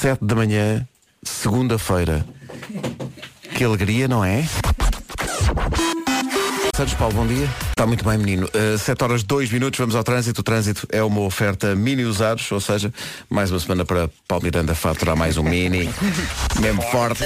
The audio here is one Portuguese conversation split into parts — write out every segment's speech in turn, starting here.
7 da manhã, segunda-feira. Que alegria, não é? Santos Paulo, bom dia. Está muito bem, menino. Uh, 7 horas 2 minutos, vamos ao trânsito. O trânsito é uma oferta mini usados, ou seja, mais uma semana para Paulo Miranda faturar mais um mini. Mesmo forte.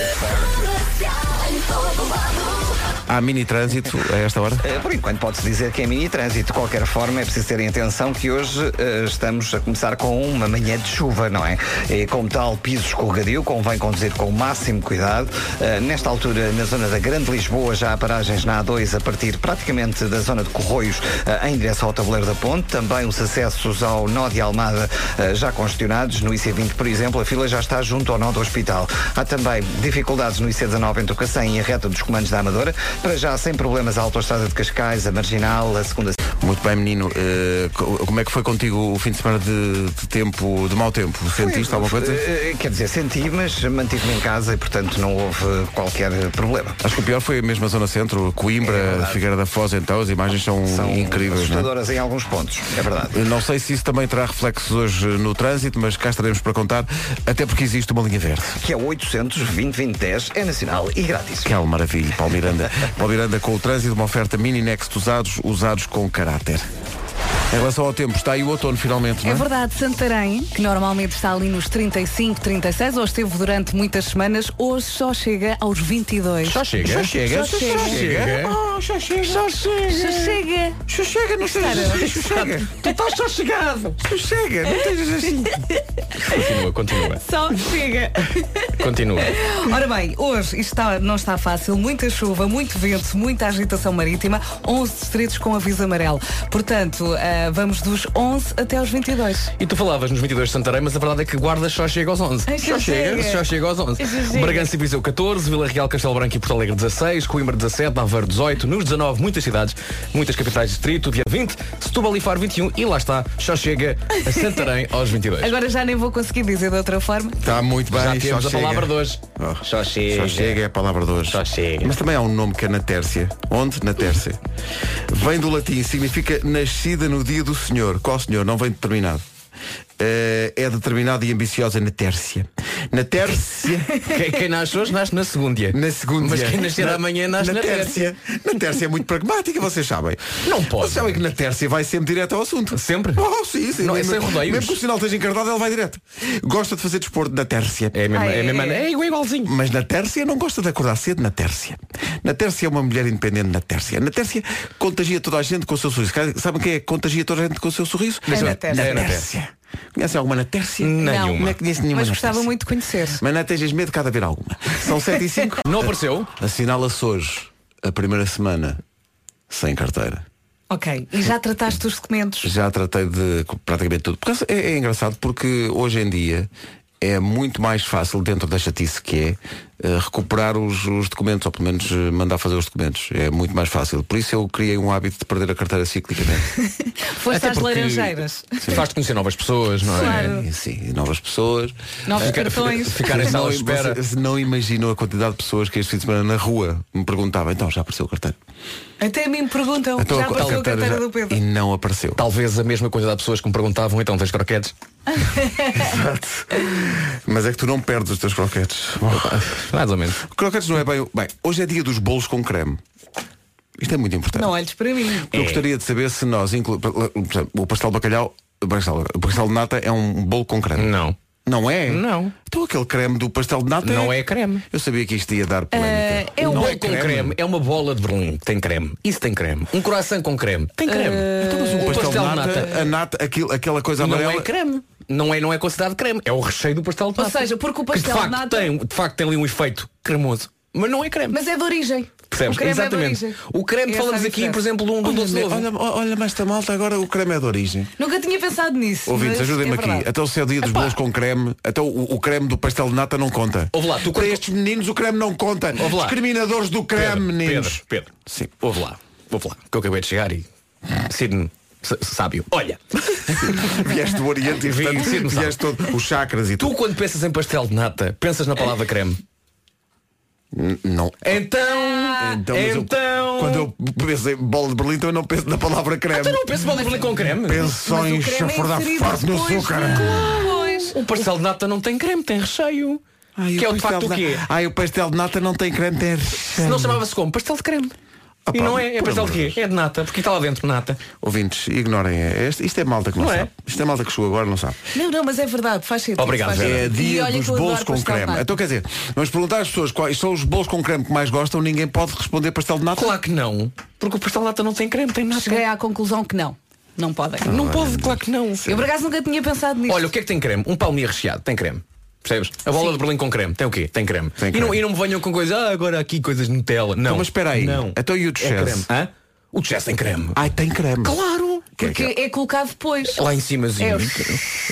Há mini trânsito a esta hora? Eh, Por enquanto pode-se dizer que é mini trânsito. De qualquer forma, é preciso terem atenção que hoje eh, estamos a começar com uma manhã de chuva, não é? E como tal, piso escorregadio, convém conduzir com o máximo cuidado. Eh, nesta altura, na zona da Grande Lisboa, já há paragens na A2 a partir praticamente da zona de Corroios eh, em direção ao tabuleiro da ponte. Também os acessos ao nó de Almada já congestionados. No IC20, por exemplo, a fila já está junto ao nó do hospital. Há também dificuldades no IC19 entre o Cacém e a reta dos comandos da Amadora. Para já, sem problemas, a autoestrada de Cascais, a Marginal, a segunda Muito bem, menino. Uh, co- como é que foi contigo o fim de semana de, de tempo, de mau tempo? Sentiste alguma coisa? Eh, Quer dizer, senti, mas mantive-me em casa e, portanto, não houve qualquer problema. Acho que o pior foi a mesma zona centro, Coimbra, É. Figueira da Foz, então as imagens são, São incríveis. Não, é? assustadoras em alguns pontos, é verdade. Eu não sei se isso também terá reflexos hoje no trânsito, mas cá estaremos para contar, até porque existe uma linha verde. Que é 800 2010 é nacional e grátis. Que é uma maravilha, Paulo Miranda. Paulo Miranda com o trânsito, uma oferta mini next usados, usados com caráter. Em relação ao tempo, está aí o outono finalmente, não É é? verdade, Santarém, que normalmente está ali nos 35, 36, ou esteve durante muitas semanas, hoje só chega aos 22. Só chega. Já chega, Só já chega. chega. Oh, já chega. Só chega. Sossega, não sejas sossega. Tu estás sossegado. Sossega, não estejas assim. Continua, continua. Só chega. Continua. Ora bem, hoje isto está- não está fácil, muita chuva, muito vento, muita agitação marítima, 11 distritos com aviso amarelo. Portanto, ah, vamos dos 11 até aos 22. E tu falavas nos 22 de Santarém, mas a verdade é que Guarda só chega aos 11. Ai, Só chega, chega. só chega aos 11. Já chega. Bragança e Viseu 14, Vila Real, Castelo Branco e Porto Alegre 16, Coimbra 17, Aveiro 18, nos 19 muitas cidades, muitas capitais de distrito, dia 20, Setúbal e Faro 21 e lá está, só chega a Santarém aos 22. Agora já nem vou conseguir dizer de outra forma. Está muito bem. Já só temos a chega. palavra de hoje. Oh. Só chega. Só chega é a palavra de hoje. Só chega. Mas também há um nome que é na Tércia. Onde? Na Tércia. Vem do latim, significa nascida no dia do Senhor. Qual Senhor? Não vem determinado. Eh, é determinada e ambiciosa na Tércia. Na Tércia. Quem, quem nasce hoje nasce na segunda. Na segunda. Mas quem nascer amanhã nasce na, Tércia. Na Tércia é muito pragmática, vocês sabem. Não pode. Vocês sabem que na Tércia vai sempre direto ao assunto. Sempre? Oh, sim, sim. Não, é mesmo, sem rodeios. mesmo que o sinal esteja encardado, ele vai direto. Gosta de fazer desporto na Tércia. É mesmo, Ah, é é? mesmo, é igual, igualzinho. Mas na Tércia não gosta de acordar cedo na Tércia. Na Tércia é uma mulher independente na Tércia. Na Tércia contagia toda a gente com o seu sorriso. Sabem quem é que contagia toda a gente com o seu sorriso? É na Tércia. É na Tércia. Conhece alguma na Tércia? Nenhuma. Não é que conhece nenhuma Mas gostava muito de conhecer. Mas não tejas medo de cada haver alguma. São 7 e 5. Não apareceu? Assinala-se hoje a primeira semana sem carteira. Ok. E já trataste os documentos? Já tratei de praticamente tudo. Porque é, é engraçado porque hoje em dia é muito mais fácil, dentro da chatice que é, eh, recuperar os, os documentos, ou pelo menos eh, mandar fazer os documentos. É muito mais fácil. Por isso eu criei um hábito de perder a carteira ciclicamente. Foste às laranjeiras. Faz-te conhecer novas pessoas, não é? Claro. E, sim, novas pessoas. Novos Ficar- cartões. Ficar em sala não, de espera. vocês não imaginam a quantidade de pessoas que este fim de semana na rua me perguntavam, então já apareceu a carteira. Até a mim me perguntam. Então, já a apareceu a carteira já- do Pedro. E não apareceu. Talvez a mesma quantidade de pessoas que me perguntavam, então tens croquetes? Mas é que tu não perdes os teus croquetes. Mais ou menos. croquetes não é bem. Bem, hoje é dia dos bolos com creme. Isto é muito importante. Não olhes para mim. Eu gostaria de saber se nós inclu... o pastel de bacalhau, o pastel de nata é um bolo com creme. Não. Não é? Não. Então aquele creme do pastel de nata Não é creme. Eu sabia que isto ia dar polémica. é um não bolo é com creme. é uma bola de Berlim que tem creme. Isso tem creme. Um croissant com creme. Tem creme. Então, mas o O pastel, de pastel de nata, nata. a nata, aquilo, aquela coisa Não amarela. é creme. Não é, não é considerado creme. É o recheio do pastel de Ou nata. seja, porque o Que pastel de de facto, nata- tem, de facto tem ali um efeito cremoso. Mas não é creme. Mas é de origem. Percebes? O creme Exatamente. É de origem. o creme, Essa falamos é aqui, por exemplo, de um, doce de Olha, ovo. olha, olha, mas esta malta agora o creme é de origem. Nunca tinha pensado nisso. Ouvintes, ajudem-me é aqui. Até o seu dia dos bolos com creme, até o, o creme do pastel de nata não conta. Ouve lá, tu Para estes meninos o creme não conta. Ouve lá. Discriminadores do creme, Pedro, meninos. Pedro, Pedro. Sim. Ouve lá, ouve lá. Que eu acabei de chegar e. Sidney, sábio. Olha, Vieste do Oriente e Vim, portanto, sabe. vieste todo os chakras e tu tudo. quando pensas em pastel de nata, pensas na palavra creme. N- Não. Então. Então, mas eu- então. quando eu penso em bola de Berlim, então eu não penso na palavra creme. Tu não pensas bola de Berlim com creme? Penso só em é chafurdar inserido forte no depois açúcar. de- Pois. O pastel de nata não tem creme, tem recheio. Ai, que é o de pastel facto o quê? Ai, o pastel de nata não tem creme, tem Se não chamava-se como? Pastel de creme. Ah, e pá, não é, é pastel de quê? É de nata, porque está lá dentro nata. Ouvintes, ignorem. é, Este, isto é malta que não, Não é? sabe. Isto é malta que chegou agora, não sabe. Não, não, mas é verdade, faz sentido. Obrigado, faz. É dia dos bolos com creme. Então quer dizer, vamos perguntar às pessoas quais são os bolos com creme que mais gostam, ninguém pode responder pastel de nata. Claro que não. Porque o pastel de nata não tem creme, tem nata. Cheguei à conclusão que não. Não podem. Não pode, claro que não. Eu por acaso nunca tinha pensado nisso. Olha, o que é que tem creme? Um palmilha recheado, tem creme. Percebes? A bola de Berlim com creme, tem o quê? Tem creme. Tem E, não, creme. e não me venham com coisas, ah, agora aqui coisas de Nutella. Não. Então, mas espera aí. Não. Então e o É Chess? creme. Hã? O chess tem creme. Ai, tem creme. Claro. Que é porque que- é colocado depois. Lá em cimazinho. É.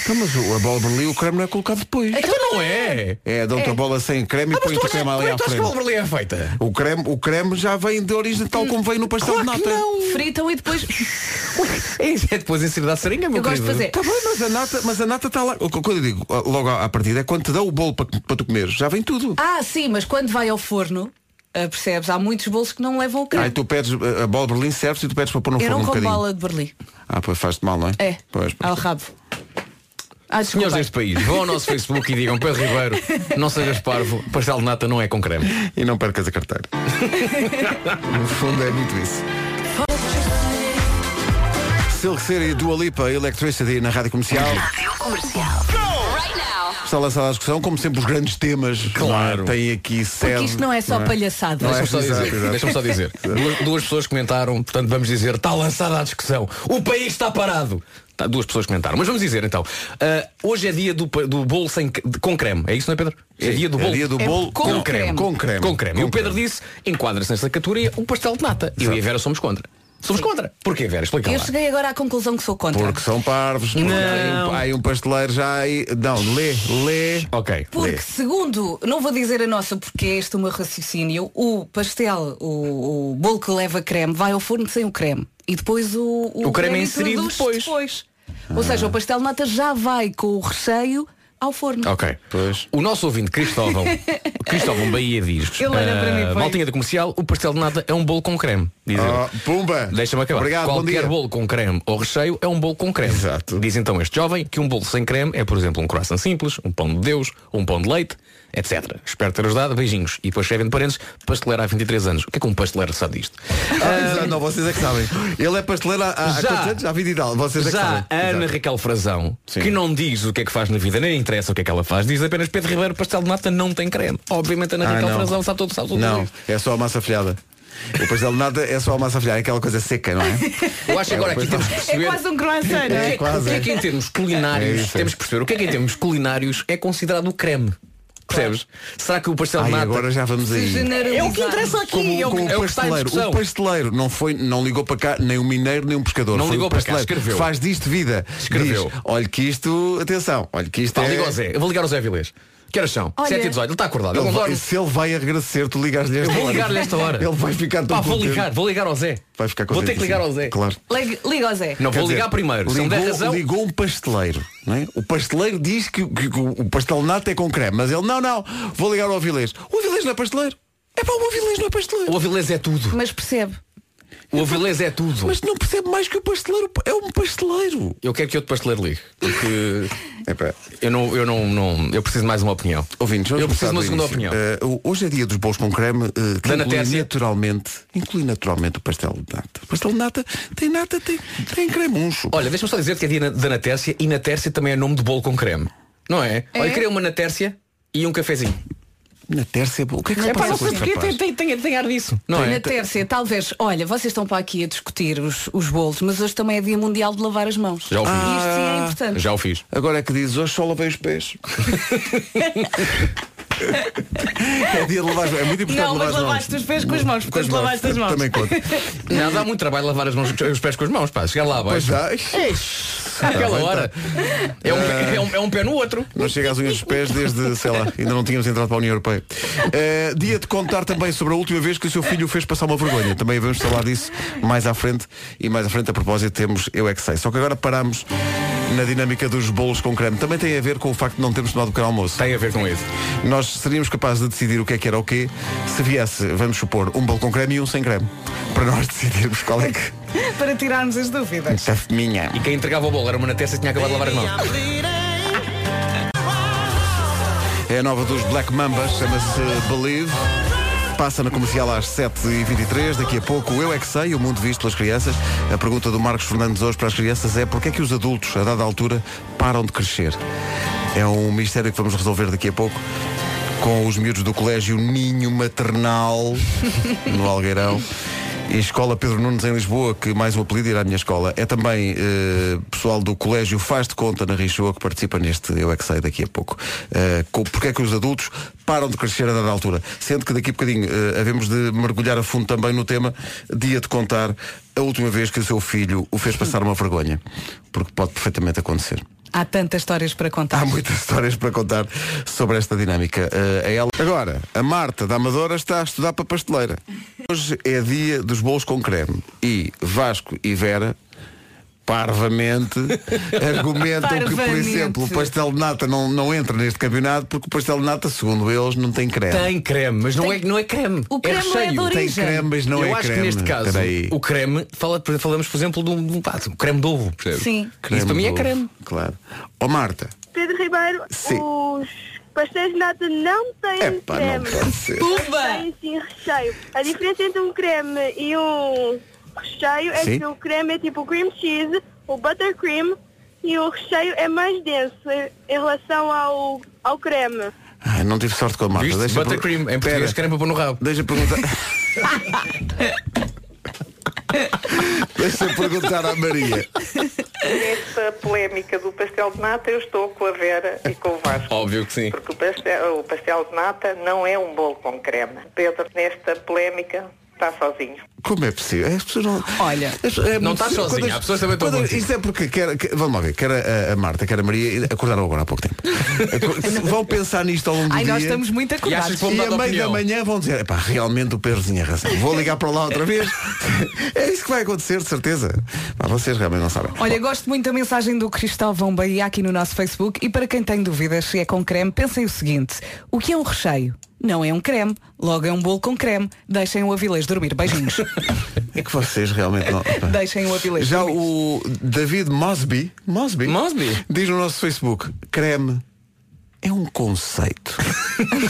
Então, mas a bola de Berlim, o creme não é colocado depois. Então não é. É, dão-te a bola sem creme e Ah, mas põe-te tu o creme ali à achas que a bola frente. de Berlim é feita? O creme, o creme já vem de origem tal como veio no pastel de Claro que nata. não. Fritam e depois. É depois inserir da seringa, meu Eu gosto de querido. fazer. Tá bem, mas a nata, mas a nata está lá. O que Quando eu digo logo à partida é quando te dá o bolo para, para tu comeres, já vem tudo. Ah, sim, mas quando vai ao forno, ah, percebes? Há muitos bolos que não levam o Aí creme. tu pedes a bola de Berlim, serves e tu pedes para pôr no Eu forno não um como bocadinho. bola de Berlim. Ah, pois faz-te mal, não é? É. Pois, pois. Ao rabo. Ah, Senhores deste país, vão ao nosso Facebook e digam Pedro Ribeiro, não sejas parvo, pastel de nata não é com creme. E não percas a carteira. no fundo é muito isso. Silk City, Dua Lipa, Electricity na Rádio Comercial. Está lançada a discussão, como sempre os grandes temas. Claro. é? Tem aqui sede. Porque isto não é só palhaçada. Não é? Deixa-me só Exato, dizer, exato. deixa-me só dizer. Duas, duas pessoas comentaram, portanto vamos dizer, está lançada a discussão. O país está parado. Tá, duas pessoas comentaram. Mas vamos dizer então. ah, hoje é dia do, do bolo sem, de- com creme. É isso, não é Pedro? É dia do É bolo. dia do É bolo com creme. Com creme. Com creme. E o Com Pedro creme. disse, enquadra-se nesta categoria o pastel de nata. Eu e a Vera somos contra. Somos contra. Porquê, Vera? Explica Eu lá. cheguei agora à conclusão que sou contra. Porque são parvos. porque Não. Há, um, há aí um pasteleiro já aí. Não, lê, lê. Ok. Porque Lê. segundo, não vou dizer a nossa porque é este o meu raciocínio, o pastel, o, o bolo que leva creme vai ao forno sem o creme. E depois o, O creme é creme inserido introduz-se depois. Ou seja, o pastel de nata já vai com o recheio ao forno. Ok. Pois. O nosso ouvinte Cristóvão, Cristóvão Bahia diz. Ele olha para mim, "Ah, põe." Maltinha da comercial, o pastel de nata é um bolo com creme. Diz ele. Oh, pumba. Deixa-me acabar. Obrigado, Qualquer bolo com creme ou recheio é um bolo com creme. Exato. Diz então este jovem que um bolo sem creme é, por exemplo, um croissant simples, um pão de Deus, um pão de leite, etc. Espero ter ajudado. Beijinhos. E depois escrevem de parentes, pasteleiro há 23 anos. O que é que um pasteleiro sabe disto? Ah, não, vocês é que sabem. Ele é pasteleiro há, há, Já. quantos anos? Há 20 e tal. Vocês é que Já sabem. a Ana Exato. Raquel Frazão, Sim. que não diz o que é que faz na vida, nem interessa o que é que ela faz, diz apenas Pedro Ribeiro, pastel de nata não tem creme. Obviamente a Ana Ah, Raquel não. Frazão sabe tudo, sabe tudo Não, é só a massa folhada. O pastel de nada é só a massa folhada, é aquela coisa seca, não é? Eu acho que agora aqui temos que É perceber. quase um croissant, não O que, é? é, quase, o que é é. que em termos culinários É é. temos que perceber? O que é que em termos culinários é considerado o creme? Percebes? Será que o pastel de Ai, nata agora já vamos aí. é o que interessa aqui? Como, é o como é o o que está em pasteleiro. discussão. O pasteleiro não, foi, não ligou para cá nem um mineiro nem um pescador. Não foi ligou o para cá, pasteleiro. escreveu. Faz disto vida. Escreveu. Diz, olha que isto, atenção, olha que isto Pá, é. liga ao Zé. Eu vou ligar ao Zé Vilês. Que horas são? Olha. 7 e 18. Ele está acordado. Ele Ele vai- se ele vai agradecer, tu ligas-lhe esta Eu vou hora. ligar-lhe esta hora. Ele vai ficar tão Pá, vou contente. ligar. Vou ligar ao Zé. Vai ficar Vou ter que ligar ao. Zé. Claro. Liga, liga ao Zé. Não, Quer vou dizer, ligar primeiro. Se ele der ligou, razão. ligou um pasteleiro. Não é? O pasteleiro diz que, que- que o pastel de nata é com creme, mas ele, não, não, vou ligar ao Avilés. O Avilés não é pasteleiro. É para o Avilés não é pasteleiro. O Avilés é tudo. Mas percebe. O Avilés é tudo. Mas não percebe mais que o pasteleiro. É um pasteleiro. Eu quero que outro pasteleiro ligue. Porque Epá. eu não, eu não, não. Eu preciso de mais uma opinião. Ouvintes, eu preciso de uma segunda início. opinião. Eh, hoje é dia dos bolos com creme, eh, que Da inclui naturalmente, inclui naturalmente o pastel de nata. O pastel de nata tem nata, tem, tem cremuncho. Olha, deixa-me só dizer que é dia da Natércia e Natércia também é nome de bolo com creme. Não é? É? Olha, queria uma Natércia e um cafezinho. Na tércia, o que é que se É passa não com sei este Porque rapaz? tem, tem, tem, tem ar disso. Não Na é? tércia, talvez, olha, vocês estão para aqui a discutir os, os bolos, mas hoje também é dia mundial de lavar as mãos. Já o fiz. E isto sim é importante. Já o fiz. Agora é que dizes, hoje só lavei os pés. é dia de lavar as mãos. É muito importante Não, lavar mas as mãos. lavaste os pés com as mãos, Com as portanto lavaste as mãos. Também conta. Não, dá muito trabalho lavar as mãos, os pés com as mãos, pá. Chegar lá Pois abaixo. dá. Aquela bem, hora. É um, é, um, é um pé no outro. Não chega às unhas dos pés desde, sei lá, ainda não tínhamos entrado para a União Europeia. Eh, dia de contar também sobre a última vez que o seu filho o fez passar uma vergonha. Também vamos falar disso mais à frente. E mais à frente, a propósito, temos Eu É Que Sei. Só que agora paramos na dinâmica dos bolos com creme. Também tem a ver com o facto de não termos tomado pequeno almoço. Tem a ver com isso. Nós seríamos capazes de decidir o que é que era o quê se viesse, vamos supor, um bolo com creme e um sem creme. Para nós decidirmos qual é que. Para tirarmos as dúvidas. Minha. E quem entregava o bolo era uma Natércia que tinha acabado de lavar as mãos. É a nova dos Black Mambas, chama-se Believe. Passa na comercial às 7h23. Daqui a pouco, eu é que sei, o mundo visto pelas crianças. A pergunta do Marcos Fernandes hoje para as crianças é porquê é que os adultos, a dada altura, param de crescer? É um mistério que vamos resolver daqui a pouco com os miúdos do colégio Ninho Maternal no Algueirão. E Escola Pedro Nunes em Lisboa, que mais um apelido irá à minha escola. É também eh, pessoal do colégio Faz de Conta na Richoa que participa neste Eu é que sei daqui a pouco. Com, porque é que os adultos param de crescer a dada altura? Sendo que daqui a bocadinho eh, havemos de mergulhar a fundo também no tema dia de contar a última vez que o seu filho o fez passar uma vergonha. Porque pode perfeitamente acontecer. Há tantas histórias para contar. Há muitas histórias para contar sobre esta dinâmica. Uh, a ela... Agora, a Marta da Amadora está a estudar para pasteleira. Hoje é dia dos bolos com creme. E Vasco e Vera parvamente argumentam que, por Parvamente. exemplo, o pastel de nata não, não entra neste campeonato porque o pastel de nata, segundo eles, não tem creme. Tem creme, mas não, é, não é creme. O creme é não é recheio. de Tem origem. creme, mas não Eu é acho creme. que neste caso o creme, fala, falamos por exemplo de um, de um, de um creme de ovo. percebe? Sim. Isso para mim é creme. Claro. Ó Marta, Pedro Ribeiro, Sim. os pastéis de nata não têm não creme. pode ser. Têm sim recheio. A diferença entre um creme e um recheio é Sim. que o creme é tipo cream cheese, o buttercream e o recheio é mais denso em relação ao, ao creme. Ai, não tive sorte com a Marta. Viste? Deixa Buttercream, em português creme para pôr no rabo. Deixa eu perguntar. Deixa eu perguntar à Maria. Nesta polémica do pastel de nata, eu estou com a Vera e com o Vasco. Óbvio que sim. Porque o pastel, o pastel de nata não é um bolo com creme. Pedro, nesta polémica, está sozinho. Como é possível? As pessoas não. Olha, As- é não estás sozinha, quando as- pessoas também estão quando-. Isso é porque quer, quer- vamos lá ver, quer a, a Marta, quer a Maria, acordaram agora há pouco tempo. Vão pensar nisto ao longo do ai, dia. nós estamos muito E acordados. E mudar a meio da manhã vão dizer, epá, realmente o Pedro tinha razão. Vou ligar para lá outra vez. é isso que vai acontecer, de certeza. Pá, vocês realmente não sabem. Olha, gosto muito da mensagem do Cristóvão Bahia aqui no nosso Facebook e para quem tem dúvidas se é com creme, pensem o seguinte, o que é um recheio? Não é um creme, logo é um bolo com creme. Deixem o Avilés dormir. Beijinhos. É que vocês realmente não. Deixem o Avilés Já dormir. o David Mosby, Mosby, Mosby. diz no nosso Facebook, creme é um conceito.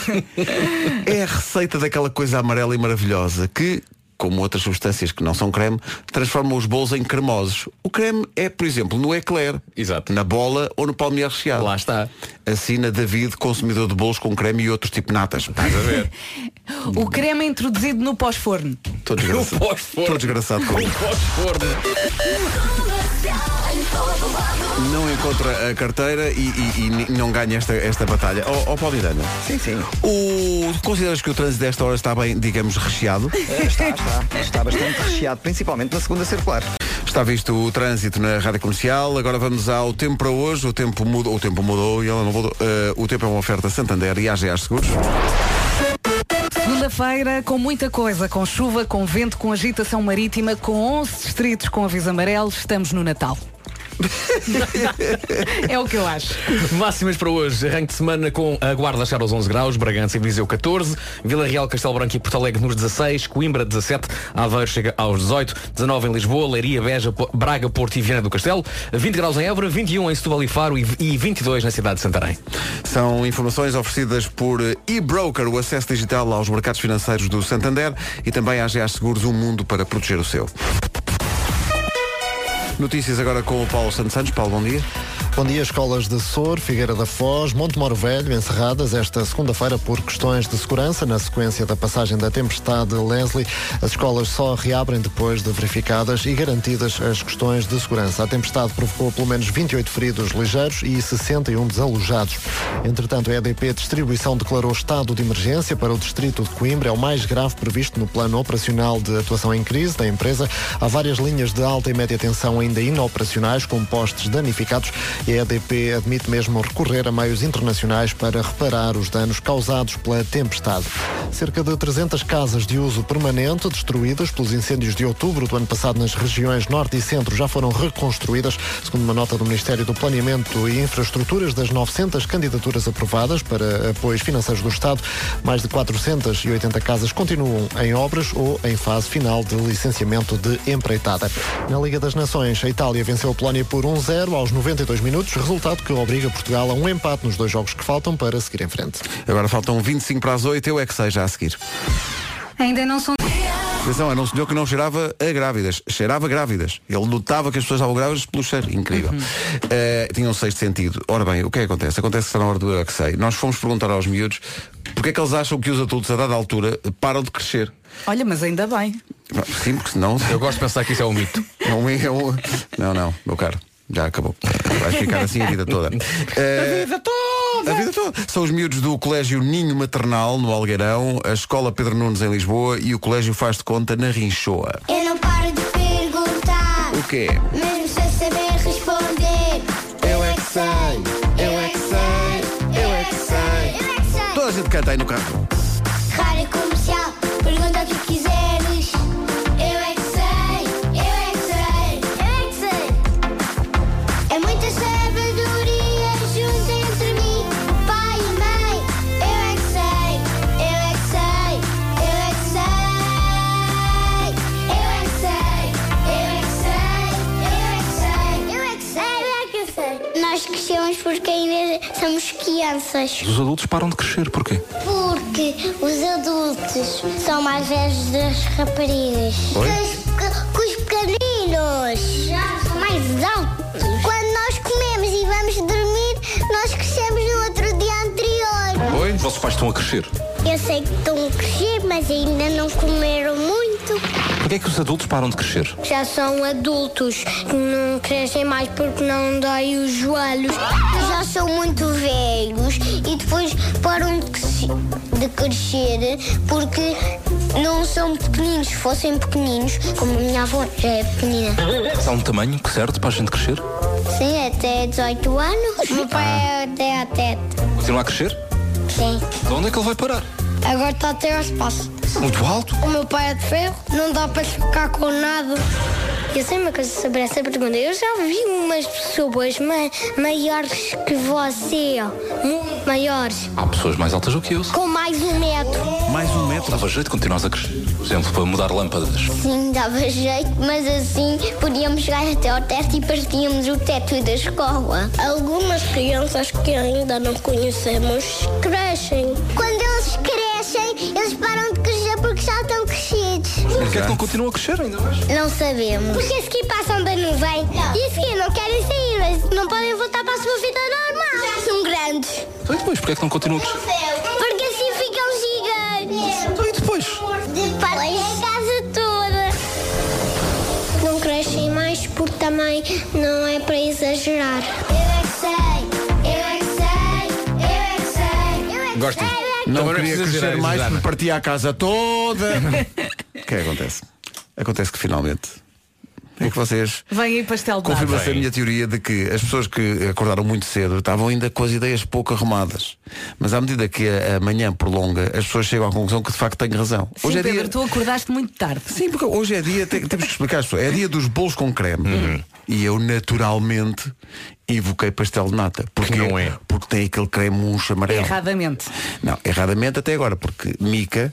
é a receita daquela coisa amarela e maravilhosa que, como outras substâncias que não são creme, transforma os bolos em cremosos. O creme é, por exemplo, no eclair, Exato. na bola ou no palmeiro recheado. Lá está. Assina David, consumidor de bolos com creme e outros tipo natas. Estás a ver? O creme é introduzido no pós-forno. Estou desgraçado. No pós-forno. Estou desgraçado com isso. pós-forno. Não encontra a carteira e, e- e não ganha esta, esta batalha. Ó oh, Paulo Miranda, Sim, sim. o, consideras que o trânsito desta hora está bem, digamos, recheado? Está, está. Está bastante recheado, principalmente na segunda circular. Está visto o trânsito na rádio comercial. Agora vamos ao tempo para hoje. O tempo mudou, o tempo mudou e ela não mudou. Eh, o tempo é uma oferta Santander e AGA Seguros. Segunda-feira com muita coisa, com chuva, com vento, com agitação marítima, com 11 distritos com aviso amarelo, estamos no Natal. É o que eu acho. Máximas para hoje. Arranque de semana com a Guarda a chegar aos 11 graus, Bragança e Viseu 14, Vila Real, Castelo Branco e Porto Alegre nos 16, Coimbra 17, Aveiro chega aos 18, 19 em Lisboa, Leiria, Beja, Braga, Porto e Viana do Castelo, 20 graus em Évora, 21 em Setúbal e Faro e e 22 na cidade de Santarém. São informações oferecidas por eBroker, o acesso digital aos mercados financeiros do Santander e também a AGA Seguros, um mundo para proteger o seu. Notícias agora com o Paulo Santos Santos. Paulo, bom dia. Bom dia, escolas de Sor, Figueira da Foz, Monte Moro Velho, encerradas esta segunda-feira por questões de segurança, na sequência da passagem da tempestade Leslie. As escolas só reabrem depois de verificadas e garantidas as questões de segurança. A tempestade provocou pelo menos 28 feridos ligeiros e 61 desalojados. Entretanto, a EDP Distribuição declarou estado de emergência para o distrito de Coimbra. É o mais grave previsto no plano operacional de atuação em crise da empresa. Há várias linhas de alta e média tensão ainda inoperacionais, com postes danificados e a EDP admite mesmo recorrer a meios internacionais para reparar os danos causados pela tempestade. Cerca de 300 casas de uso permanente destruídas pelos incêndios de outubro do ano passado nas regiões norte e centro já foram reconstruídas, segundo uma nota do Ministério do Planeamento e Infraestruturas das 900 candidaturas aprovadas para apoios financeiros do Estado. Mais de 480 casas continuam em obras ou em fase final de licenciamento de empreitada. Na Liga das Nações, a Itália venceu a Polónia por 1-0 aos 92 minutos minutos, resultado que obriga Portugal a um empate nos dois jogos que faltam para seguir em frente. Agora faltam 25 para as 8, eu é que sei já a seguir. Ainda não são. Atenção, era um senhor que não cheirava a grávidas, cheirava grávidas. Ele notava que as pessoas estavam grávidas pelo cheiro. Incrível. Eh, tinha um sexto sentido. Ora bem, o que é que acontece? Acontece que está na hora do eu é que sei. Nós fomos perguntar aos miúdos porque é que eles acham que os adultos, a dada altura, param de crescer. Olha, mas ainda bem. Sim, porque senão. Eu gosto de pensar que isso é um mito. Não, é um- não, não, meu caro. Já acabou. Vais ficar assim a vida toda. Eh, Vida toda! a vida toda. São os miúdos do Colégio Ninho Maternal, no Algueirão, a Escola Pedro Nunes, em Lisboa, e o Colégio Faz de Conta, na Rinchoa. Eu não paro de perguntar, O quê? mesmo sem saber responder. Eu é que sei, eu é que sei, eu é que sei. Eu é que sei. Toda a gente canta aí no carro. Crianças. Os adultos param de crescer, porquê? Porque os adultos são mais velhos das raparigas. Oi? Que, os- que os pequeninos são mais altos. Quando nós comemos e vamos dormir, nós crescemos no outro dia anterior. Oi? Os vossos pais estão a crescer. Eu sei que estão a crescer, mas ainda não comeram muito. Porquê é que os adultos param de crescer? Já são adultos, não crescem mais porque não dói os joelhos. Já são muito velhos e depois param de, crescer- de crescer porque não são pequeninos. Se fossem pequeninos, como a minha avó já é pequenina. Há um tamanho que certo para a gente crescer? Sim, até 18 anos. O meu pai é até a teta. Continua a crescer? Sim. De onde é que ele vai parar? Agora está até ao espaço. Muito alto? O meu pai é de ferro, não dá para ficar com nada. Eu sei uma coisa sobre essa pergunta. Eu já vi umas pessoas ma- maiores que você, muito maiores, Há pessoas mais altas do que eu. com mais um metro. Mais um metro. Dava jeito de continuares a crescer. Por exemplo, para mudar lâmpadas. Sim, dava jeito, mas assim podíamos chegar até ao teto e partíamos o teto da escola. Algumas crianças que ainda não conhecemos crescem. Quando Porquê é que não continuam a crescer ainda mais? Não sabemos. Porque a seguir passam da nuvem e a seguir não querem sair, mas não podem voltar para a sua vida normal. Já são grandes. Então e depois, porquê é que não continuam a crescer? Porque assim ficam gigantes. Então e depois? Depois a casa toda. Não crescem mais porque também não é para exagerar. Eu é que sei, eu é que sei, eu é que sei, eu é que sei, eu é que Não não queria crescer mais porque partia a casa toda. o que é que acontece? Acontece que finalmente é que vocês Vem aí pastel de nata. confirma-se a minha teoria de que as pessoas que acordaram muito cedo estavam ainda com as ideias pouco arrumadas. Mas à medida que a, a manhã prolonga, as pessoas chegam à conclusão que de facto tenho razão. Sim, hoje é Pedro, dia. tu acordaste muito tarde. Sim, porque hoje é dia, te- temos que explicar pessoas, é dia dos bolos com creme. Uhum. E eu naturalmente invoquei pastel de nata. Porque não é. Porque tem aquele creme murcho amarelo. Erradamente. Não, erradamente até agora, porque Mica.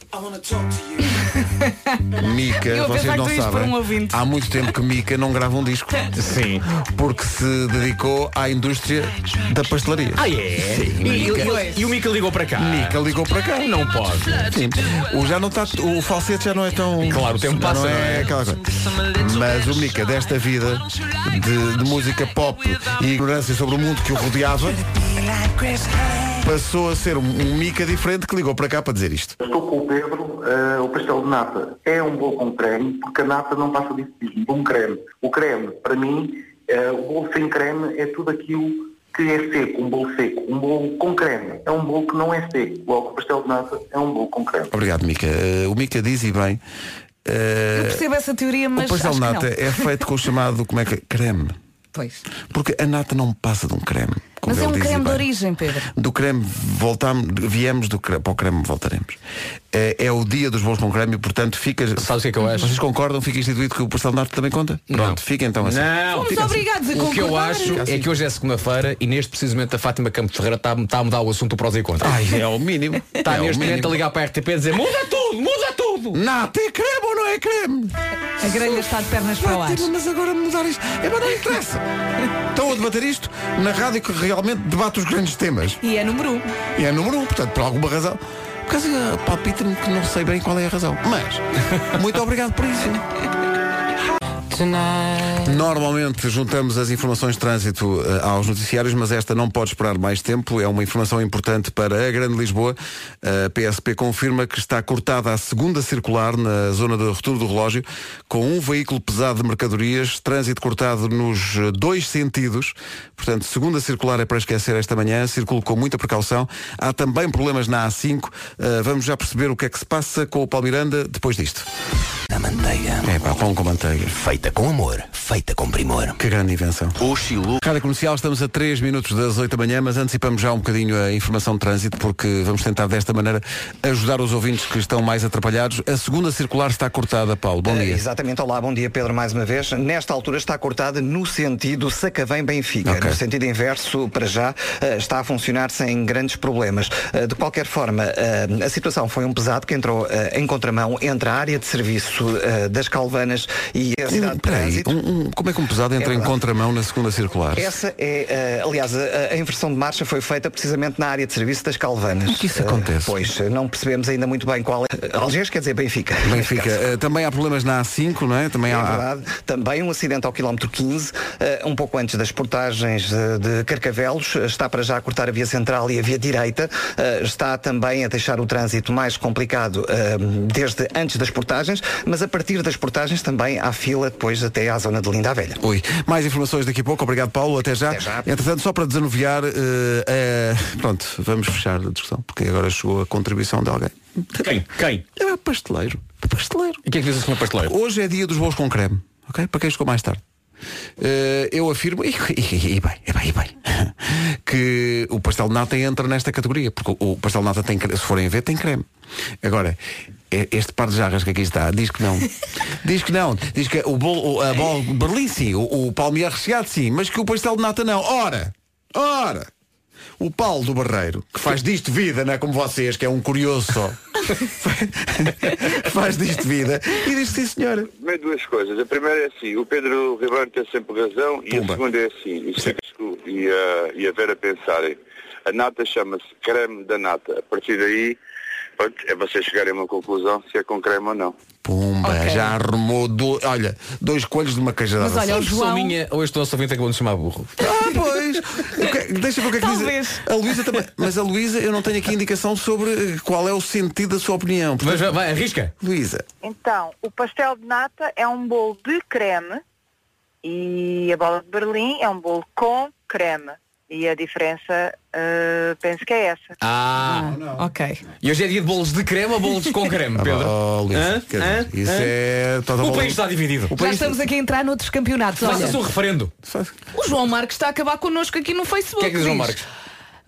Mica, vocês não sabem. um há muito tempo que Mica não grava um disco. Sim. Porque se dedicou à indústria da pastelaria. Ah, é? Sim, e, e- e o Mica ligou para cá. Mica ligou para cá. Não pode. Sim. O, já não está, o falsete já não é tão. Claro, o tempo já passa, Não é, não é? aquela coisa. Mas o Mica, desta vida de, de música pop e ignorância sobre o mundo que o rodeava, passou a ser um, um Mica diferente que ligou para cá para dizer isto. Estou com o Pedro, eh, o pastel de nata é um bolo com creme, porque a nata não passa disso, um creme. O creme, para mim, eh, o bolo sem creme é tudo aquilo que é seco, um bolo seco. Um bolo com creme é um bolo que não é seco. Logo, o pastel de nata é um bolo com creme. Obrigado, Mica. Eh, o Mica diz e bem. Eu percebo essa teoria, o mas pastel acho de nata é feito com o chamado, como é que é? Creme. Pois. Porque a nata não passa de um creme. Como Mas é um diz creme de origem, Pedro. Do creme voltamos, viemos do creme, para o creme voltaremos. É, é o dia dos bolos com creme e portanto fica. Sabes o que é que eu acho? Vocês concordam? Fica instituído que o de nata também conta? Pronto, Não. fica então assim. Não. Fica assim. obrigados a O que eu concordar. acho é que hoje é segunda-feira e neste precisamente a Fátima Campos Ferreira está, está a mudar o assunto prós e contras. Ai, é o mínimo. Está é neste momento a ligar para a RTP e dizer muda tudo, muda tudo. Nata é creme ou não é creme? A grelha está de pernas para ar. Mas agora mudar isto. É, mas não interessa. Estão a debater isto na rádio que realmente debate os grandes temas. E é número um. E é número um, portanto, por alguma razão. Por causa palpita-me que não sei bem qual é a razão. Mas, muito obrigado por isso. Normalmente juntamos as informações de trânsito eh, aos noticiários, mas esta não pode esperar mais tempo. É uma informação importante para a Grande Lisboa. A PSP confirma que está cortada a segunda circular na zona de roturo do relógio, com um veículo pesado de mercadorias, trânsito cortado nos eh, dois sentidos. Portanto, segunda circular é para esquecer esta manhã. Circulo com muita precaução. Há também problemas na A5. Eh, vamos já perceber o que é que se passa com o Palmiranda depois disto. Na manteiga. É pá, pão com manteiga. Feita com amor, feita com primor. Que grande invenção. O Chilu. Rádio Comercial, estamos a 3 minutos das 8 da manhã, mas antecipamos já um bocadinho a informação de trânsito, porque vamos tentar desta maneira ajudar os ouvintes que estão mais atrapalhados. A segunda circular está cortada, Paulo. Bom Eh, dia. exatamente, olá, bom dia Pedro mais uma vez. Nesta altura está cortada no sentido Sacavém-Benfica. Ok. No sentido inverso, para já, eh, está a funcionar sem grandes problemas. Eh, de qualquer forma, a situação foi um pesado que entrou em contramão entre a área de serviço das Calvanas e a cidade de Espera aí, trânsito. um- um- como é que um pesado entra É em contramão na segunda circular? Essa é, eh, aliás, a, a inversão de marcha foi feita precisamente na área de serviço das Calvanas. Como é que isso acontece? pois, eh, não percebemos ainda muito bem qual é. Algés quer dizer Benfica. Benfica. Eh, também há problemas na A5, não é? Também É há. verdade. Também um acidente ao quilómetro 15, eh, um pouco antes das portagens de Carcavelos. Está para já a cortar a via central e a via direita. Está também a deixar o trânsito mais complicado desde antes das portagens, mas a partir das portagens também há fila depois até à zona de Linda a Velha. Ui, mais informações daqui a pouco. Obrigado, Paulo. Até já. Até já. Entretanto, só para desanuviar, eh, eh, pronto, vamos fechar a discussão, porque agora chegou a contribuição de alguém. Quem? Quem? É pasteleiro. Pasteleiro. E o que é que diz o senhor pasteleiro? Hoje é dia dos bolos com creme, ok? Para quem chegou mais tarde. Eh, eu afirmo, e, e- e bem, e bem, e bem, que o pastel de nata entra nesta categoria, porque o, pastel de nata tem, se forem ver, tem creme. Agora, e- este par de jarras que aqui está, diz que não. diz que não. Diz que o bolo, a bola Berlim sim, o, o palmier recheado sim, mas que o pastel de nata não. Ora, ora, o Paulo do Barreiro, que faz disto vida, não é como vocês, que é um curioso só. faz disto vida e diz sim senhora. Primeiro duas coisas. A primeira é assim, o Pedro Ribeiro tem sempre razão e Pumba. a segunda é assim, o Chico e a, e a Vera pensarem. A nata chama-se creme da nata. A partir daí, pronto, é vocês chegarem a uma conclusão se é com creme ou não. Pumba, Ok. já arrumou do, olha, dois coelhos de uma cajadada. Mas olha, o Sou João. minha ou este nosso ouvinte é que vou nos chamar burro? Ah, pois. O que- Deixa ver o que é que Talvez. diz. A Luísa também. Mas a Luísa, eu não tenho aqui indicação sobre eh, qual é o sentido da sua opinião. Mas Portanto, vai, vai, arrisca. Luísa, Então, o pastel de nata é um bolo de creme e a bola de Berlim é um bolo com creme. E a diferença, eh, penso que é essa. Ah. Ah, ok. E hoje é dia de bolos de creme ou bolos com creme, Pedro? oh, Luísa, Hã? quer Hã? dizer, isso Hã? é toda O país está dividido. O Já país- estamos aqui a entrar noutros campeonatos. Faça-se um referendo. o João Marcos está a acabar connosco aqui no Facebook. O que é que diz o João diz, Marcos?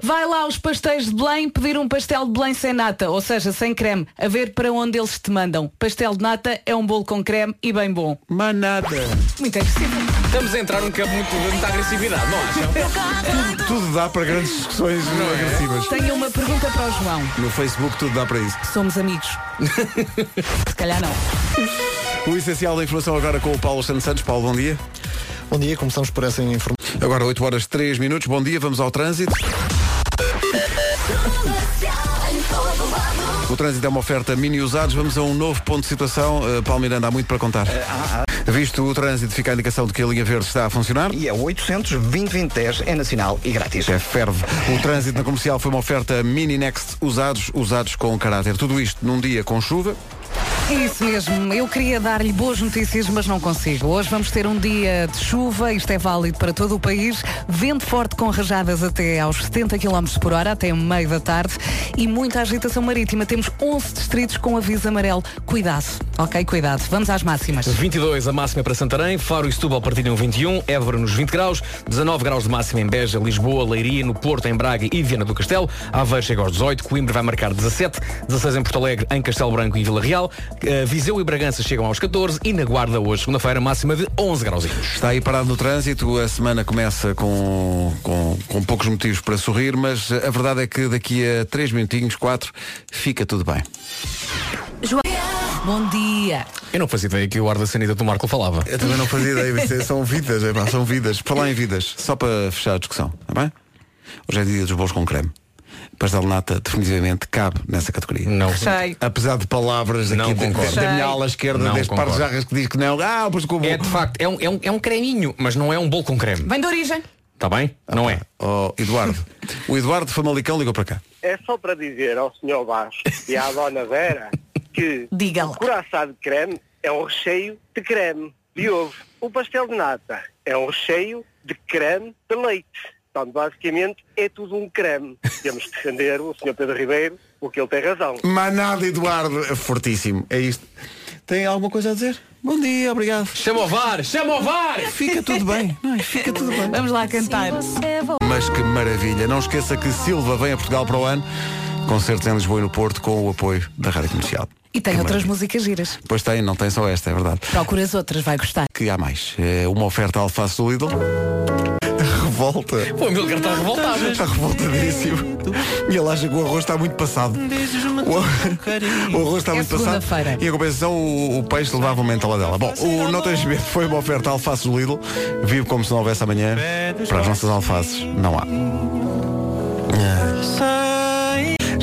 Vai lá aos pastéis de Belém pedir um pastel de Belém sem nata, ou seja, sem creme, a ver para onde eles te mandam. Pastel de nata é um bolo com creme e bem bom. Mas nada. Muito agressivo. Estamos a entrar num campo muito de muita agressividade, não acham? Tudo dá para grandes discussões agressivas. Tenho uma pergunta para o João. No Facebook tudo dá para isso. Somos amigos. Se calhar não. O essencial da informação agora com o Paulo Santos Santos. Paulo, bom dia. Bom dia, começamos por essa informação. Agora 8 horas 3 minutos. Bom dia, vamos ao trânsito. O trânsito é uma oferta mini usados. Vamos a um novo ponto de situação. Uh, Paulo Miranda, há muito para contar. Visto o trânsito, fica a indicação de que a linha verde está a funcionar. E é 800 2010 é nacional e grátis. É ferve. O trânsito na comercial foi uma oferta mini next usados, usados com caráter. Tudo isto num dia com chuva. É isso mesmo. Eu queria dar-lhe boas notícias, mas não consigo. Hoje vamos ter um dia de chuva, isto é válido para todo o país. Vento forte com rajadas até aos 70 km por hora, até meio da tarde. E muita agitação marítima. Temos 11 distritos com aviso amarelo. Cuidado, ok? Cuidado. Vamos às máximas. 22 a máxima para Santarém, Faro e Setúbal partilham 21, Évora nos 20 graus, 19 graus de máxima em Beja, Lisboa, Leiria, no Porto, em Braga e Viana do Castelo, Aveiro chega aos 18, Coimbra vai marcar 17, 16 em Porto Alegre, em Castelo Branco e Vila Real, eh, Viseu e Bragança chegam aos 14 e na Guarda hoje, segunda-feira, máxima de 11 graus. Está aí parado no trânsito. A semana começa com, com, com poucos motivos para sorrir, mas a verdade é que daqui a 3 minutinhos, 4, fica tudo bem. João. Bom dia. Eu não fazia ideia que o ar da sanita do Marco falava. Eu também não fazia ideia, isso são vidas, é, pá, são vidas. Para lá em vidas, só para fechar a discussão, está bem? Hoje é dia dos bolos com creme. Pastel nata definitivamente cabe nessa categoria. Não. Recheio. Apesar de palavras Não aqui concordo. da minha ala esquerda, Não deste par de jarras que diz que não. Ah, pois com o É bolo. de facto, é um, é, um, é um creminho, mas não é um bolo com creme. Vem de origem. Está bem? Não é. Oh, Eduardo. o Eduardo Famalicão ligou para cá. É só para dizer ao Sr. Vasco e à Dona Vera que o coração de creme é um recheio de creme de ovo. O pastel de nata é um recheio de creme de leite. Portanto, basicamente é tudo um creme. Temos que defender o Sr. Pedro Ribeiro porque ele tem razão. Mas nada, Eduardo. É fortíssimo. É isto. Tem alguma coisa a dizer? Bom dia, obrigado. Chama o VAR! Chama o VAR! Fica tudo bem. Não, fica tudo bem. Vamos lá cantar. Mas que maravilha. Não esqueça que Silva vem a Portugal para o ano. Concertos em Lisboa e no Porto com o apoio da Rádio Comercial. E tem Que outras maravilha. músicas giras. Pois tem, não tem só esta, é verdade. Procura as outras, vai gostar. Que há mais. É uma oferta alface do Lidl. Revolta. Pô, o Milgar está revoltado. Está revoltadíssimo. E ele acha que o arroz está muito passado. O, o arroz está É muito passado. E a compensação, o, o peixe levava uma dela. Bom, o Não Tens Medo foi uma oferta alface do Lidl. Vive como se não houvesse amanhã. Para as nossas alfaces, não há.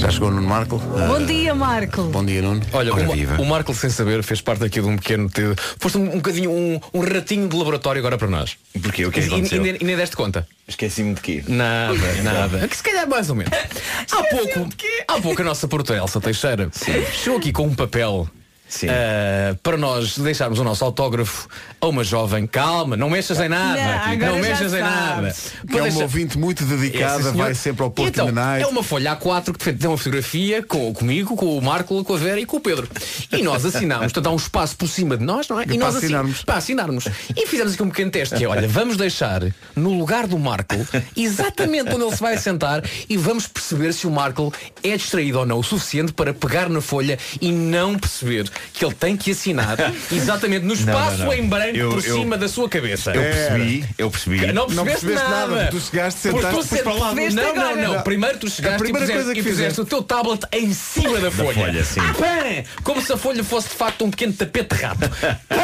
Já chegou o Nuno Marco. Bom dia, Marco. Bom dia, Nuno. Olha, Ora, viva. o Marco, sem saber, fez parte aqui de um pequeno. te- Foste um, um bocadinho um, um ratinho de laboratório agora para nós. Porquê? O que é que E- e, e nem deste conta. Esqueci-me de quê? Nada, nada. Que se calhar mais ou menos. Há pouco, há pouco a nossa produtora Elsa Teixeira chegou aqui com um papel. Ah, para nós deixarmos o nosso autógrafo a uma jovem, calma, não mexas em nada, Não, não mexas em nada. Que Para é uma deixar- ouvinte muito dedicada, vai sempre ao Porto então, Night. É uma folha A4 que tem uma fotografia com, comigo, com o Marco, com a Vera e com o Pedro. E nós assinamos, portanto há um espaço por cima de nós, não é? E E para nós assi- assinarmos. Para assinarmos. E fizemos aqui um pequeno teste que é, olha, vamos deixar no lugar do Marco, exatamente onde ele se vai sentar, e vamos perceber se o Marco é distraído ou não o suficiente para pegar na folha e não perceber que ele tem que assinar exatamente no espaço não, não. em branco Eu- por eu- cima da sua cabeça. Eu percebi, eu percebi. Não percebeste, Não percebeste nada, nada. tu chegaste, sentaste, tu depois para lá. Não, não, não. Primeiro tu chegaste A primeira e coisa que e fizeste. o teu tablet em cima da folha. folha, sim. Ah, pã! Como se a folha fosse de facto um pequeno tapete rato. Pã!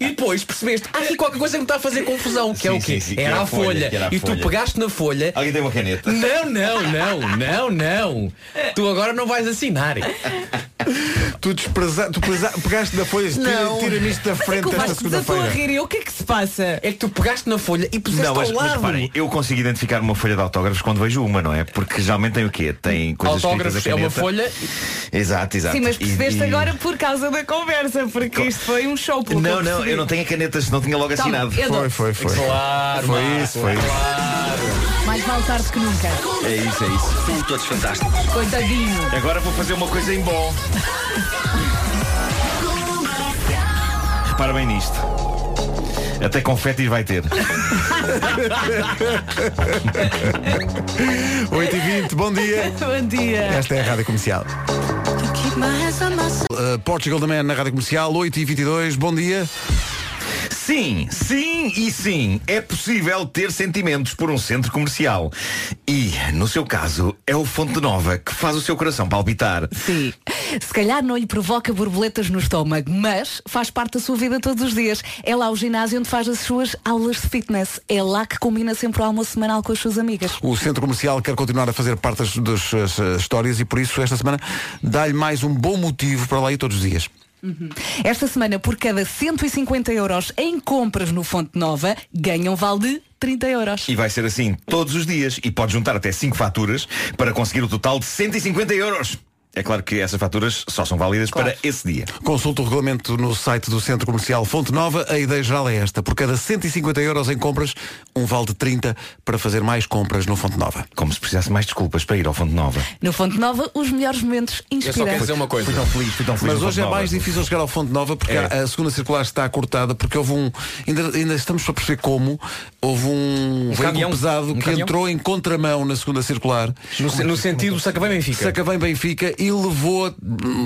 E depois percebeste, há aqui qualquer coisa que me está a fazer confusão. Que é Sim, o quê? sim, sim, que era, a folha, era a e tu folha. pegaste na folha. Alguém tem uma caneta. Não, não, não, não, não. Tu agora não vais assinar. Tu despreza, tu pegaste da folha, tira- Não. tira-me isto da frente Como esta vais que estou a segunda-feira. rir? E o que é que se passa? É que tu pegaste na folha e puseste Não, mas, ao mas lado. reparem, eu consigo identificar uma folha de autógrafos quando vejo uma, não é? Porque geralmente tem o quê? Tem coisas Autógrafos é uma folha. Exato, exato. Sim, mas percebeste e- agora por causa da conversa, porque isto foi um show pelo Não, eu não, eu não tenho a caneta, senão tinha logo Tá assinado. Foi, foi, foi. Claro, Foi isso, foi isso. Mais mal tarde que nunca. É isso, é isso. Todos fantásticos. Coitadinho. Agora vou fazer uma coisa em bom. Repara bem nisto. Até confetis vai ter. 8 e 20 bom dia. Bom dia. Esta é a Rádio Comercial. Uh, Portugal também na Rádio Comercial, 8 e 22 bom dia. Sim, sim e sim. É possível ter sentimentos por um centro comercial. E, no seu caso, é o Fonte Nova que faz o seu coração palpitar. Sim. Se calhar não lhe provoca borboletas no estômago, mas faz parte da sua vida todos os dias. É lá o ginásio onde faz as suas aulas de fitness. É lá que combina sempre o almoço semanal com as suas amigas. O Centro Comercial quer continuar a fazer parte das, das suas uh, histórias e por isso esta semana dá-lhe mais um bom motivo para lá ir todos os dias. Esta semana, por cada 150 euros em compras no Fonte Nova, ganham vale de 30 euros. E vai ser assim todos os dias. E pode juntar até 5 faturas para conseguir o total de 150 euros. É claro que essas faturas só são válidas para esse dia. Consulta o regulamento no site do Centro Comercial Fonte Nova. A ideia geral é esta. Por cada 150 euros em compras, um vale de 30 para fazer mais compras no Fonte Nova. Como se precisasse mais desculpas para ir ao Fonte Nova. No Fonte Nova, os melhores momentos Eu só quero inspiram. dizer uma coisa. Fui tão feliz, fui tão feliz Mas hoje é Fonte mais Nova. difícil chegar ao Fonte Nova porque É. a, segunda circular está cortada porque houve um. Ainda, ainda estamos para perceber como houve um, veículo caminhão. pesado Um que caminhão. entrou em contramão na segunda circular. No, no sentido Sacavém Benfica. E levou,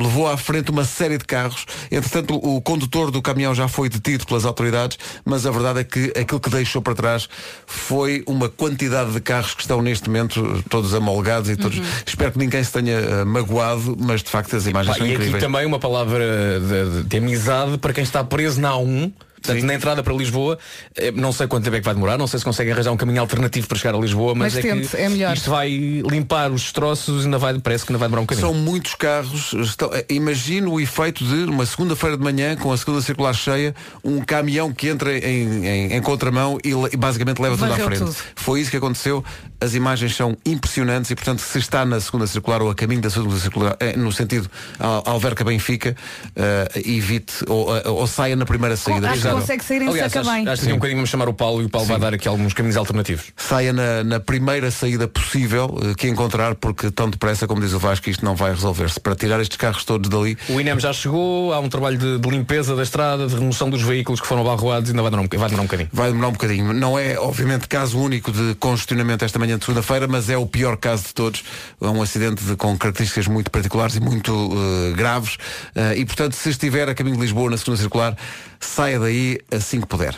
levou à frente uma série de carros. Entretanto, o condutor do caminhão já foi detido pelas autoridades, mas a verdade é que aquilo que deixou para trás foi uma quantidade de carros que estão neste momento todos amolgados e todos. Espero que ninguém se tenha eh, magoado, mas de facto as imagens Pá, são e aqui incríveis. também uma palavra de, de- de amizade para quem está preso na A1. Portanto, na entrada para Lisboa, eh, não sei quanto tempo é que vai demorar, não sei se conseguem arranjar um caminho alternativo para chegar a Lisboa, mas, Mas é tente, que é melhor. isto vai limpar os destroços e ainda vai, parece que ainda vai demorar um bocadinho. São muitos carros. Estão, eh, imagino o efeito de, uma segunda-feira de manhã, com a segunda circular cheia, um caminhão que entra em, em- em contramão e, e basicamente leva tudo à Varreu frente. tudo. Foi isso que aconteceu. As imagens são impressionantes e, portanto, se está na segunda circular ou a caminho da segunda circular, eh, no sentido Al- Alverca Benfica, eh, evite ou, ou saia na primeira saída. acho consegue sair em Aliás, saca acho, bem. acho que um bocadinho vamos chamar o Paulo e o Paulo vai dar aqui alguns caminhos alternativos. Saia na, na primeira saída possível eh, que encontrar, porque tão depressa, como diz o Vasco, isto não vai resolver-se. Para tirar estes carros todos dali, O INEM já chegou, há um trabalho de, de limpeza da estrada, de remoção dos veículos que foram abarroados, ainda vai demorar um, vai demorar um bocadinho. Vai demorar um bocadinho. Não é, obviamente, caso único de congestionamento esta manhã de segunda-feira, mas é o pior caso de todos. É um acidente de- com características muito particulares e muito eh, graves. Eh, e, portanto, se estiver a caminho de Lisboa na segunda circular, saia daí assim que puder.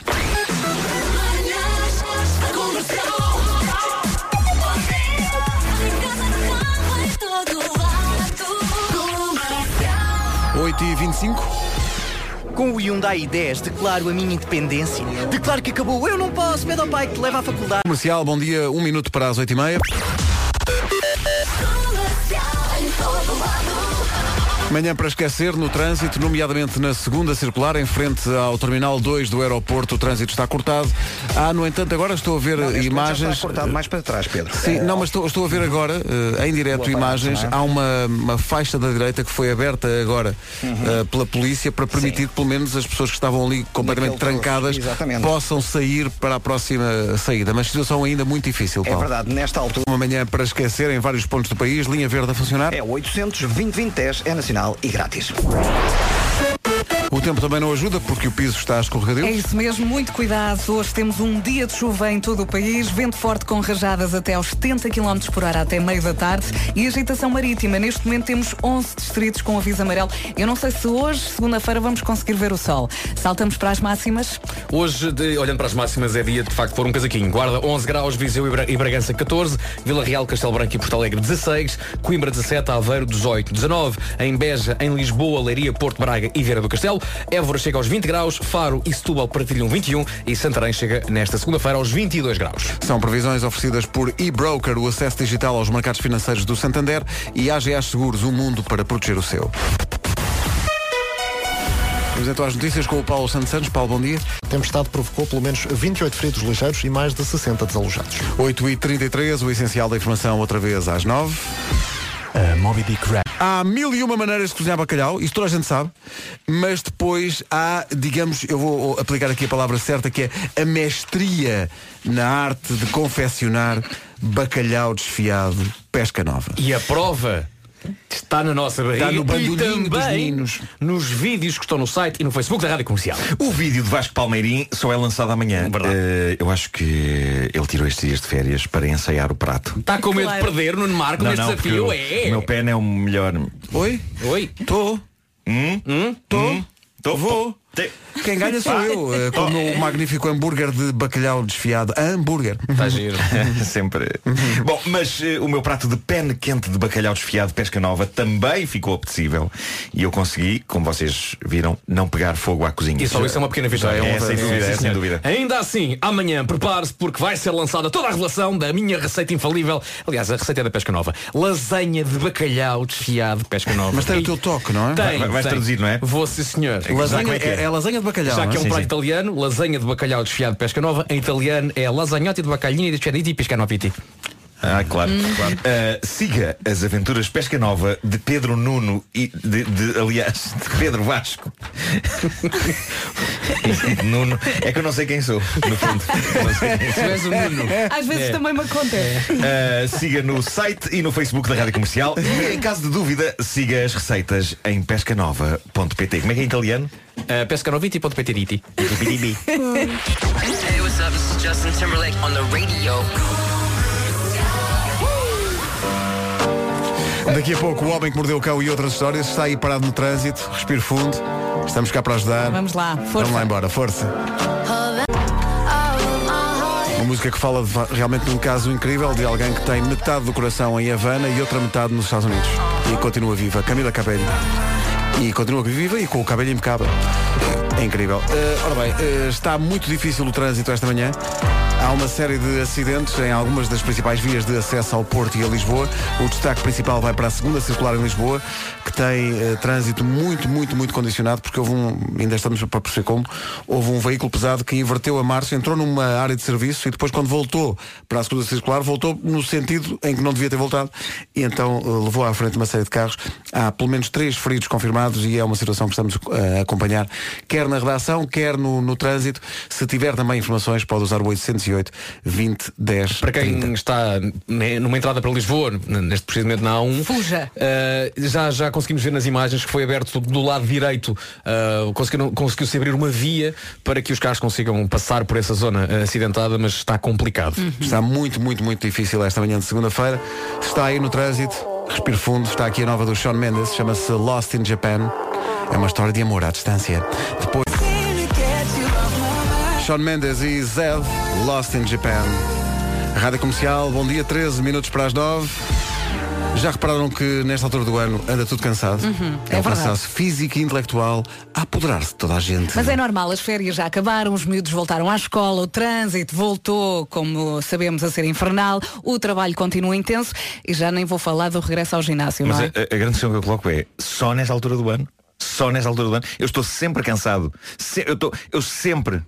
Oito e 25 Com o Hyundai i10 declaro a minha independência. Declaro que acabou. Eu não posso. Pede ao pai que te leva à faculdade. Comercial, bom dia, um minuto para as oito e meia. Manhã para esquecer no trânsito, nomeadamente na segunda circular, em frente ao Terminal 2 do aeroporto, o trânsito está cortado. Há, no entanto, agora estou a ver já imagens. está cortado mais para trás, Pedro. Sim, não, mas estou, estou a ver agora, eh, em direto, imagens. não é? Há uma, uma faixa da direita que foi aberta agora Uhum. eh, pela polícia para permitir que pelo menos as pessoas que estavam ali completamente Naquele trancadas possam sair para a próxima saída. Mas situação ainda muito difícil. É Paulo. verdade, nesta altura. Uma manhã para esquecer em vários pontos do país, linha verde a funcionar. É o 800 2010 é nacional e grátis. O tempo também não ajuda porque o piso está escorregadio. É isso mesmo, muito cuidado. Hoje temos um dia de chuva em todo o país, vento forte com rajadas até aos 70 km por hora até meio da tarde e agitação marítima. Neste momento temos 11 distritos com aviso amarelo. Eu não sei se hoje, segunda-feira, vamos conseguir ver o sol. Saltamos para as máximas. Hoje, de- olhando para as máximas, é dia de facto pôr um casaquinho. Guarda 11 graus, Viseu e Bra- e Bragança 14, Vila Real, Castelo Branco e Porto Alegre 16, Coimbra 17, Aveiro 18, 19, em Beja, em Lisboa, Leiria, Porto Braga e Vieira do Castelo, Évora chega aos 20 graus, Faro e Setúbal partilham 21 e Santarém chega nesta segunda-feira aos 22 graus. São previsões oferecidas por eBroker, o acesso digital aos mercados financeiros do Santander e AGA Seguros, um mundo para proteger o seu. Vamos então às notícias com o Paulo Santos Santos. Paulo, bom dia. A tempestade provocou pelo menos 28 feridos ligeiros e mais de 60 desalojados. 8h33, o essencial da informação outra vez às 9 Moby Dick Rap. Há mil e uma maneiras de cozinhar bacalhau, isso toda a gente sabe, mas depois há, digamos, eu vou aplicar aqui a palavra certa, que é a mestria na arte de confeccionar bacalhau desfiado, pesca nova. E a prova está na nossa barriga Está no e bandolinho dos também meninos. nos vídeos que estão no site e no Facebook da Rádio Comercial. O vídeo de Vasco Palmeirim só é lançado amanhã. Eh, eu acho que ele tirou estes dias de férias para ensaiar o prato. Está com medo de perder no Marco Não, neste não, desafio? o, é. o meu pé é o melhor. Oi? Oi? Estou. Hum? Estou. Tô. Vou. Quem ganha sou eu, eh, com o meu magnífico hambúrguer de bacalhau desfiado. Hambúrguer. Está giro. Sempre. Bom, mas eh, o meu prato de pene quente de bacalhau desfiado de pesca nova também ficou apetecível. E eu consegui, como vocês viram, não pegar fogo à cozinha. E só isso é uma pequena vitória. É, sem dúvida, é, sem dúvida. Ainda assim, amanhã prepare-se porque vai ser lançada toda a revelação da minha receita infalível. Aliás, a receita é da pesca nova. Lasanha de bacalhau desfiado de pesca nova. Mas tem E- o teu toque, não é? Tem, Vai- vais tem. traduzir, não é? Vou sim, senhor. Lasanha, é, é lasanha de bacalhau. Já que é um Sim, prato sim. italiano, lasanha de bacalhau desfiado de pesca nova. Em italiano é lasagnotti de bacalhinha de pescaditi e pescanoviti. Ah, claro, claro. Uh, siga as aventuras Pesca Nova de Pedro Nuno e de, de- aliás, de Pedro Vasco. Nuno. É que eu não sei quem sou, no fundo. Não sei quem Tu sou. és o Nuno. Às vezes É. também me acontece. Uh, siga no site e no Facebook da Rádio Comercial e em caso de dúvida, siga as receitas em pescanova.pt. Como é que é em italiano? Uh, pescanoviti.pt. Hey, what's up? This is Justin Timberlake on the radio. Daqui a pouco o homem que mordeu o cão e outras histórias está aí parado no trânsito, respiro fundo. Estamos cá para ajudar. Vamos lá, força. Vamos lá embora, força. Uma música que fala de, realmente de um caso incrível de alguém que tem metade do coração em Havana e outra metade nos Estados Unidos. E continua viva. Camila Cabello. E continua viva e com o cabelo impecável. É incrível. Eh, ora bem, eh, está muito difícil o trânsito esta manhã. Há uma série de acidentes em algumas das principais vias de acesso ao Porto e a Lisboa. O destaque principal vai para a segunda circular em Lisboa, que tem eh, trânsito muito, muito, muito condicionado, porque houve um, ainda estamos para perceber como, houve um veículo pesado que inverteu a marcha, entrou numa área de serviço e depois quando voltou para a segunda circular, voltou no sentido em que não devia ter voltado e então eh, levou à frente uma série de carros. Há pelo menos três feridos confirmados e é uma situação que estamos eh, a acompanhar, quer na redação, quer no, no trânsito. Se tiver também informações, pode usar o 808 20 10 Para quem está né, numa entrada para Lisboa, neste precisamente na A1, Fuja. uh, já, já conseguimos ver nas imagens que foi aberto do lado direito, uh, conseguiu-se abrir uma via para que os carros consigam passar por essa zona acidentada, mas está complicado. Está muito, muito, muito difícil esta manhã de segunda-feira. Está aí no trânsito, respiro fundo, está aqui a nova do Sean Mendes, chama-se Lost in Japan. É uma história de amor à distância. Depois. Sean Mendes e Zed, Lost in Japan. Rádio Comercial, bom dia, 13 minutos para as 9. Já repararam que nesta altura do ano anda tudo cansado? Uhum, é é um verdade. cansaço físico e intelectual a apoderar-se de toda a gente. Mas é normal, as férias já acabaram, os miúdos voltaram à escola, o trânsito voltou, como sabemos, a ser infernal, o trabalho continua intenso e já nem vou falar do regresso ao ginásio, Mas não a, é? a- a grande questão que eu coloco é só nesta altura do ano? Só nesta altura do ano? Eu estou sempre cansado. Se- eu, estou, eu sempre,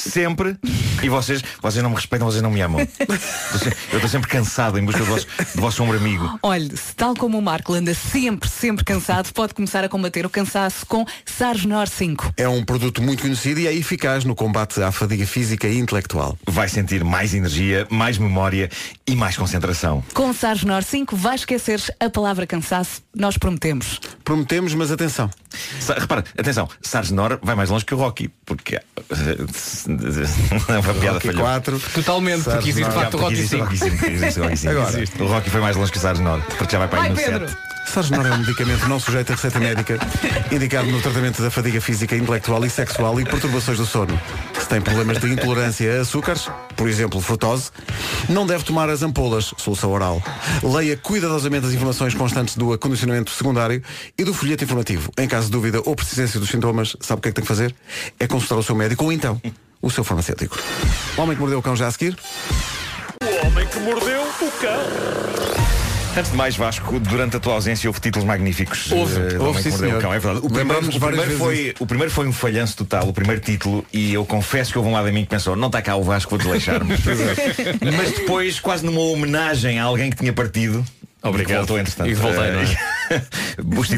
sempre, e vocês, vocês não me respeitam, vocês não me amam. Eu estou sempre cansado em busca do vosso, do vosso ombro amigo. Olha, se tal como o Marco anda sempre, sempre cansado, pode começar a combater o cansaço com Sargenor 5. É um produto muito conhecido e é eficaz no combate à fadiga física e intelectual. Vai sentir mais energia, mais memória e mais concentração. Com Sargenor 5 vai esquecer a palavra cansaço, nós prometemos. Prometemos, mas atenção. Sa- repara, atenção, Sargenor vai mais longe que o Rocky, porque eh, é uma piada Rocky falhou. 4. Totalmente, porque existe de facto o Rocky Existe 5. Rocky 5, existe o Rocky 5. Agora. Existe. O Rocky foi mais longe que o Sargenor, porque já vai para aí no 7. Sargenor é um medicamento não sujeito a receita médica, indicado no tratamento da fadiga física, intelectual e sexual e perturbações do sono. Se tem problemas de intolerância a açúcares, por exemplo, frutose, não deve tomar as ampolas, solução oral. Leia cuidadosamente as informações constantes do acondicionamento secundário e do folheto informativo. Em caso de dúvida ou persistência dos sintomas, sabe o que é que tem que fazer? É consultar o seu médico ou então o seu farmacêutico. O homem que mordeu o cão já a seguir. O homem que mordeu o cão. Antes de mais, Vasco, durante a tua ausência houve títulos magníficos. Houve, eh, do houve, Homem que sim, Mordeu o senhor. Cão, é verdade. O primeiro, o, primeiro foi, o primeiro foi um falhanço total, o primeiro título, e eu confesso que houve um lado em mim que pensou, não está cá o Vasco, vou desleixar-me. Mas depois, quase numa homenagem a alguém que tinha partido. Obrigado. e que Voltou, entretanto. E voltei, não é? Eh,